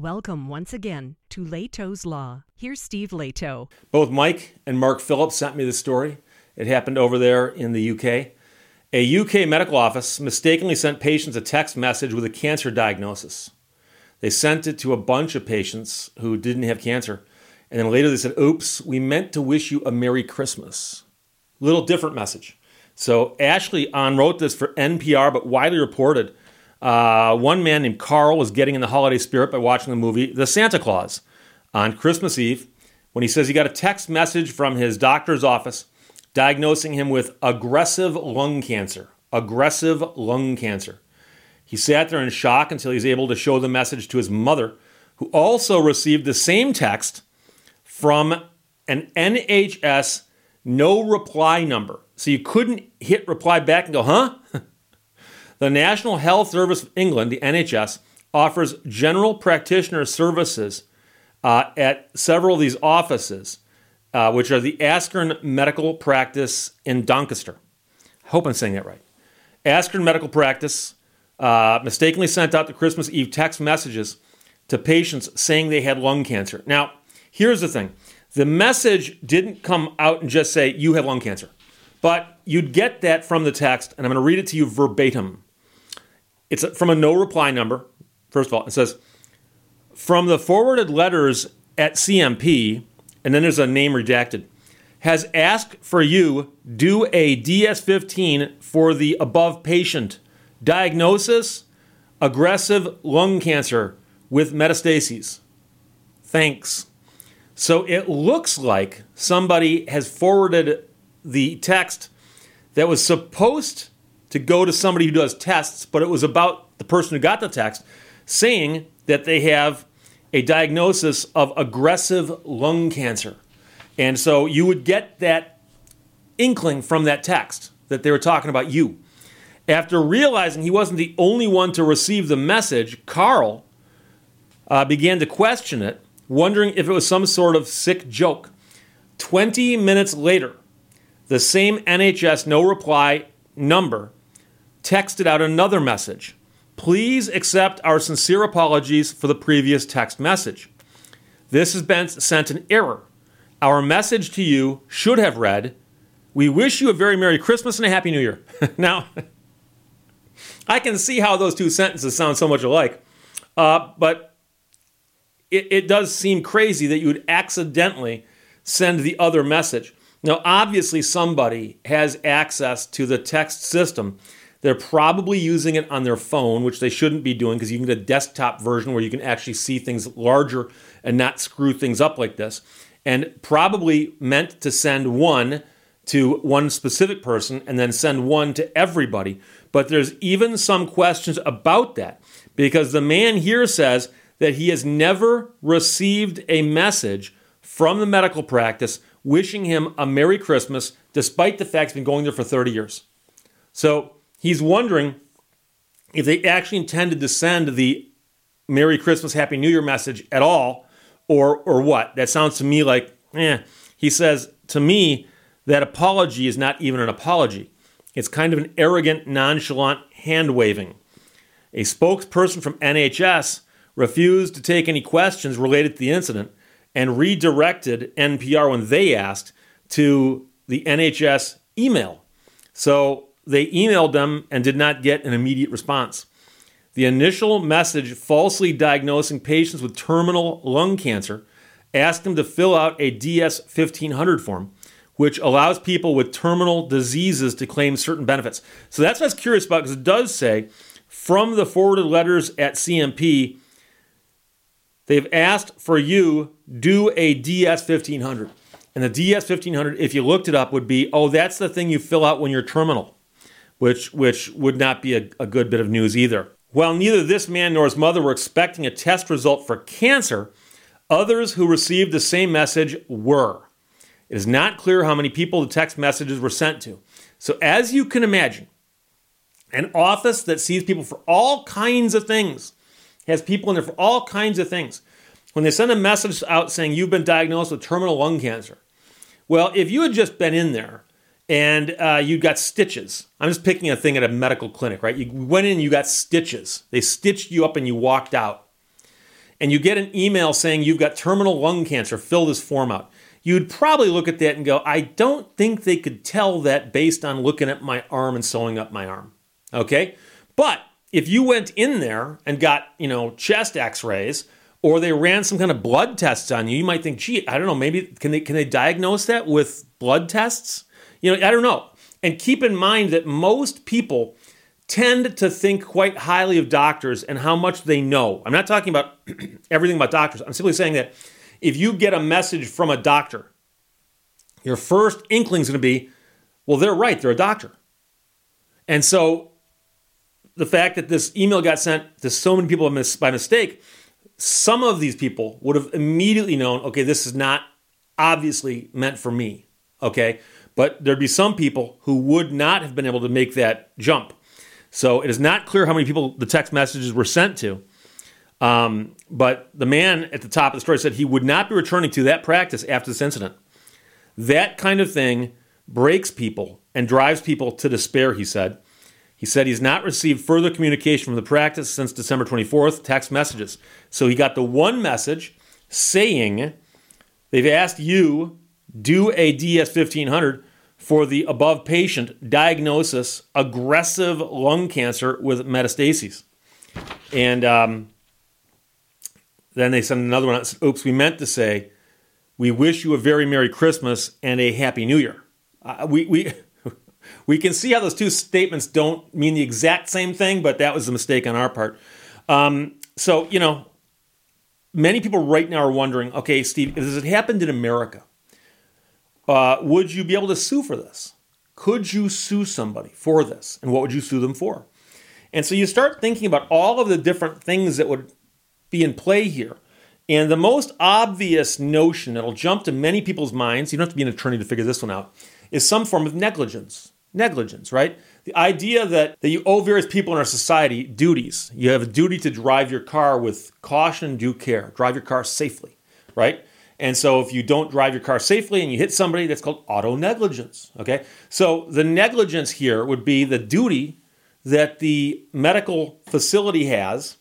Welcome once again to Lehto's Law. Here's Steve Lehto. Both Mike and Mark Phillips sent me the story. It happened over there in the UK. A UK medical office mistakenly sent patients a text message with a cancer diagnosis. They sent it to a bunch of patients who didn't have cancer. And then later they said, oops, we meant to wish you a Merry Christmas. Little different message. So Ashley Ahn wrote this for NPR, but widely reported. Uh, one man named Carl was getting in the holiday spirit by watching the movie The Santa Claus on Christmas Eve when he says he got a text message from his doctor's office diagnosing him with aggressive lung cancer. Aggressive lung cancer. He sat there in shock until he was able to show the message to his mother, who also received the same text from an NHS no reply number. So you couldn't hit reply back and go, huh? the National Health Service of England, the NHS, offers general practitioner services uh, at several of these offices, uh, which are the Askern Medical Practice in Doncaster. I hope I'm saying that right. Askern Medical Practice uh, mistakenly sent out the Christmas Eve text messages to patients saying they had lung cancer. Now, here's the thing the message didn't come out and just say, You have lung cancer. But you'd get that from the text, and I'm going to read it to you verbatim. It's from a no reply number. First of all, it says, From the forwarded letters at CMP, and then there's a name redacted, has asked for you do a DS15 for the above patient Diagnosis aggressive lung cancer with metastases. Thanks. So it looks like somebody has forwarded the text that was supposed to go to somebody who does tests, but it was about the person who got the text saying that they have a diagnosis of aggressive lung cancer. And so you would get that inkling from that text that they were talking about you. After realizing he wasn't the only one to receive the message, Carl uh, began to question it, wondering if it was some sort of sick joke. 20 minutes later, the same NHS no reply number texted out another message. Please accept our sincere apologies for the previous text message. This has been sent in error. Our message to you should have read, We wish you a very Merry Christmas and a Happy New Year. now, I can see how those two sentences sound so much alike, uh, but it, it does seem crazy that you would accidentally send the other message. Now, obviously, somebody has access to the text system. They're probably using it on their phone, which they shouldn't be doing because you can get a desktop version where you can actually see things larger and not screw things up like this. And probably meant to send one to one specific person and then send one to everybody. But there's even some questions about that because the man here says that he has never received a message from the medical practice wishing him a Merry Christmas, despite the fact he's been going there for 30 years. So he's wondering if they actually intended to send the Merry Christmas, Happy New Year message at all, or or what. That sounds to me like, eh. He says to me that apology is not even an apology. It's kind of an arrogant, nonchalant hand waving. A spokesperson from NHS refused to take any questions related to the incident and redirected NPR when they asked to the NHS email. So they emailed them and did not get an immediate response. The initial message falsely diagnosing patients with terminal lung cancer asked them to fill out a DS 1500 form which allows people with terminal diseases to claim certain benefits. So that's what I was curious about because it does say from the forwarded letters at CMP, they've asked for you do a DS 1500. And the DS 1500, if you looked it up, would be oh, that's the thing you fill out when you're terminal, which, which would not be a, a good bit of news either. While neither this man nor his mother were expecting a test result for cancer, others who received the same message were. It is not clear how many people the text messages were sent to. So, as you can imagine, an office that sees people for all kinds of things has people in there for all kinds of things. When they send a message out saying you've been diagnosed with terminal lung cancer, well, if you had just been in there and uh, you got stitches, I'm just picking a thing at a medical clinic, right? You went in, you got stitches. They stitched you up and you walked out. and you get an email saying you've got terminal lung cancer, fill this form out. You'd probably look at that and go, I don't think they could tell that based on looking at my arm and sewing up my arm. Okay? But if you went in there and got, you know, chest x-rays or they ran some kind of blood tests on you, you might think, gee, I don't know, maybe can they can they diagnose that with blood tests? You know, I don't know. And keep in mind that most people tend to think quite highly of doctors and how much they know. I'm not talking about everything about doctors. I'm simply saying that if you get a message from a doctor, your first inkling is going to be, well, they're right, they're a doctor. And so the fact that this email got sent to so many people by mistake, some of these people would have immediately known, okay, this is not obviously meant for me. Okay. But there'd be some people who would not have been able to make that jump. So it is not clear how many people the text messages were sent to. Um, but the man at the top of the story said he would not be returning to that practice after this incident. That kind of thing breaks people and drives people to despair, he said. He said he's not received further communication from the practice since December 24th, text messages. So he got the one message saying they've asked you do a DS 1500 for the above patient diagnosis aggressive lung cancer with metastases. And um, then they send another one. Oops, we meant to say, we wish you a very Merry Christmas and a Happy New Year. Uh, we, we, we can see how those two statements don't mean the exact same thing, but that was a mistake on our part. Um, so, you know, many people right now are wondering okay, Steve, if it had happened in America, uh, would you be able to sue for this? Could you sue somebody for this? And what would you sue them for? And so you start thinking about all of the different things that would be in play here. And the most obvious notion that'll jump to many people's minds, you don't have to be an attorney to figure this one out, is some form of negligence. Negligence, right? The idea that, that you owe various people in our society duties. You have a duty to drive your car with caution due care, drive your car safely, right? And so if you don't drive your car safely and you hit somebody, that's called auto negligence. Okay? So the negligence here would be the duty that the medical facility has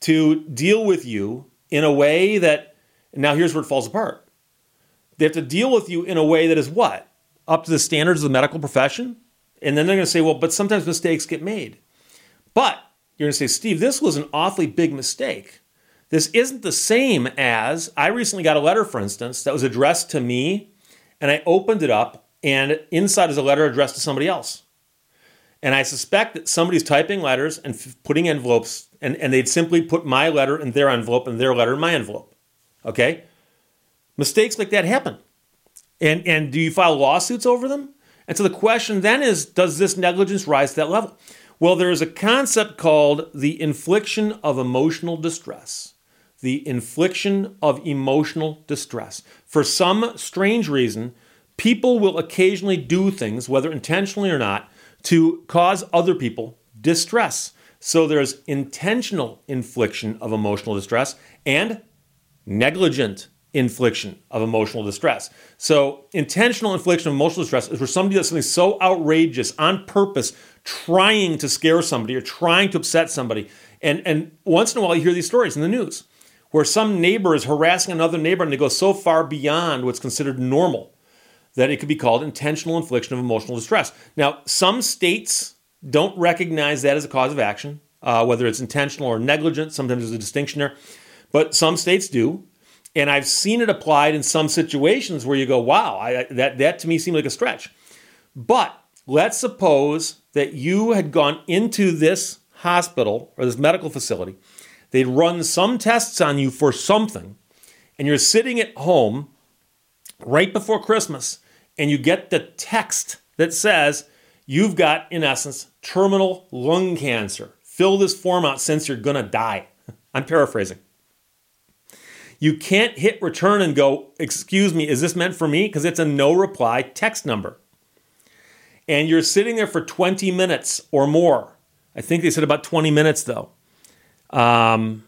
to deal with you in a way that, now here's where it falls apart. They have to deal with you in a way that is what? Up to the standards of the medical profession? And then they're going to say, well, but sometimes mistakes get made. But you're going to say, Steve, this was an awfully big mistake. This isn't the same as I recently got a letter, for instance, that was addressed to me, and I opened it up, and inside is a letter addressed to somebody else. And I suspect that somebody's typing letters and f- putting envelopes, and, and they'd simply put my letter in their envelope and their letter in my envelope. Okay? Mistakes like that happen. And, and do you file lawsuits over them? And so the question then is does this negligence rise to that level? Well, there is a concept called the infliction of emotional distress. The infliction of emotional distress. For some strange reason, people will occasionally do things, whether intentionally or not, to cause other people distress. So there's intentional infliction of emotional distress and negligent infliction of emotional distress. So, intentional infliction of emotional distress is where somebody does something so outrageous on purpose, trying to scare somebody or trying to upset somebody. And, and once in a while, you hear these stories in the news where some neighbor is harassing another neighbor and they go so far beyond what's considered normal that it could be called intentional infliction of emotional distress. Now, some states don't recognize that as a cause of action, uh, whether it's intentional or negligent. Sometimes there's a distinction there, but some states do. And I've seen it applied in some situations where you go, wow, I, that, that to me seemed like a stretch. But let's suppose that you had gone into this hospital or this medical facility, they'd run some tests on you for something, and you're sitting at home right before Christmas and you get the text that says, You've got, in essence, terminal lung cancer. Fill this form out since you're to die. I'm paraphrasing. You can't hit return and go, Excuse me, is this meant for me? Because it's a no reply text number. And you're sitting there for 20 minutes or more. I think they said about 20 minutes, though. Um,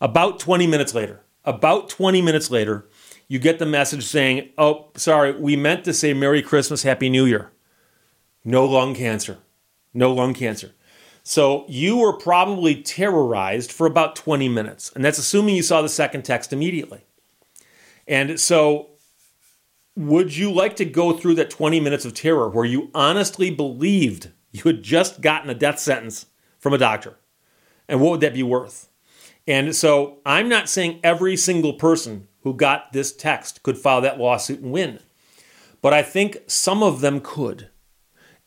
about 20 minutes later, about 20 minutes later, you get the message saying, Oh, sorry, we meant to say Merry Christmas, Happy New Year. No lung cancer. No lung cancer. So you were probably terrorized for about 20 minutes. And that's assuming you saw the second text immediately. And so, would you like to go through that 20 minutes of terror where you honestly believed you had just gotten a death sentence from a doctor? And what would that be worth? And so, I'm not saying every single person who got this text could file that lawsuit and win, but I think some of them could.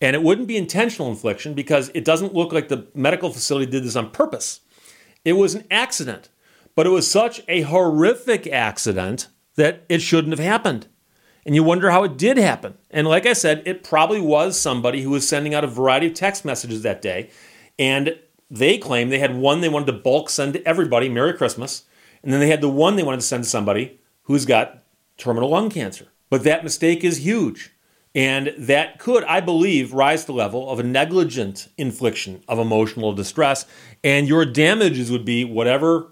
And it wouldn't be intentional infliction because it doesn't look like the medical facility did this on purpose. It was an accident, but it was such a horrific accident that it shouldn't have happened. And you wonder how it did happen. And like I said, it probably was somebody who was sending out a variety of text messages that day. And they claim they had one they wanted to bulk send to everybody, Merry Christmas. And then they had the one they wanted to send to somebody who's got terminal lung cancer. But that mistake is huge. And that could, I believe, rise to the level of a negligent infliction of emotional distress. And your damages would be whatever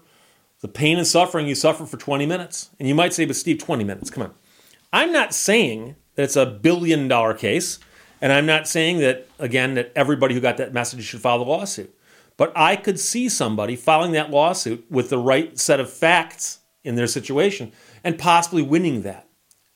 the pain and suffering you suffer for 20 minutes. And you might say, but Steve, 20 minutes, come on. I'm not saying that it's a billion dollar case. And I'm not saying that, again, that everybody who got that message should file the lawsuit. But I could see somebody filing that lawsuit with the right set of facts in their situation and possibly winning that.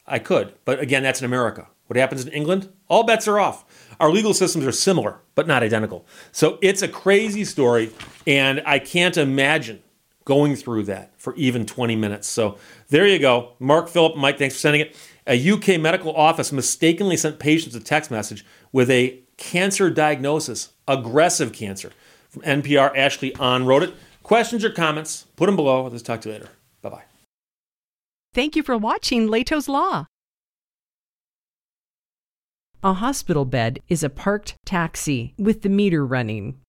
I could. But again, that's in America. What happens in England? All bets are off. Our legal systems are similar, but not identical. So it's a crazy story, and I can't imagine going through that for even 20 minutes. So there you go. Mark, Philip, Mike, thanks for sending it. A UK medical office mistakenly sent patients a text message with a cancer diagnosis, aggressive cancer. From NPR, Ashley Ahn wrote it. Questions or comments, put them below. Let's talk to you later. Bye bye. Thank you for watching Lehto's Law. A hospital bed is a parked taxi with the meter running.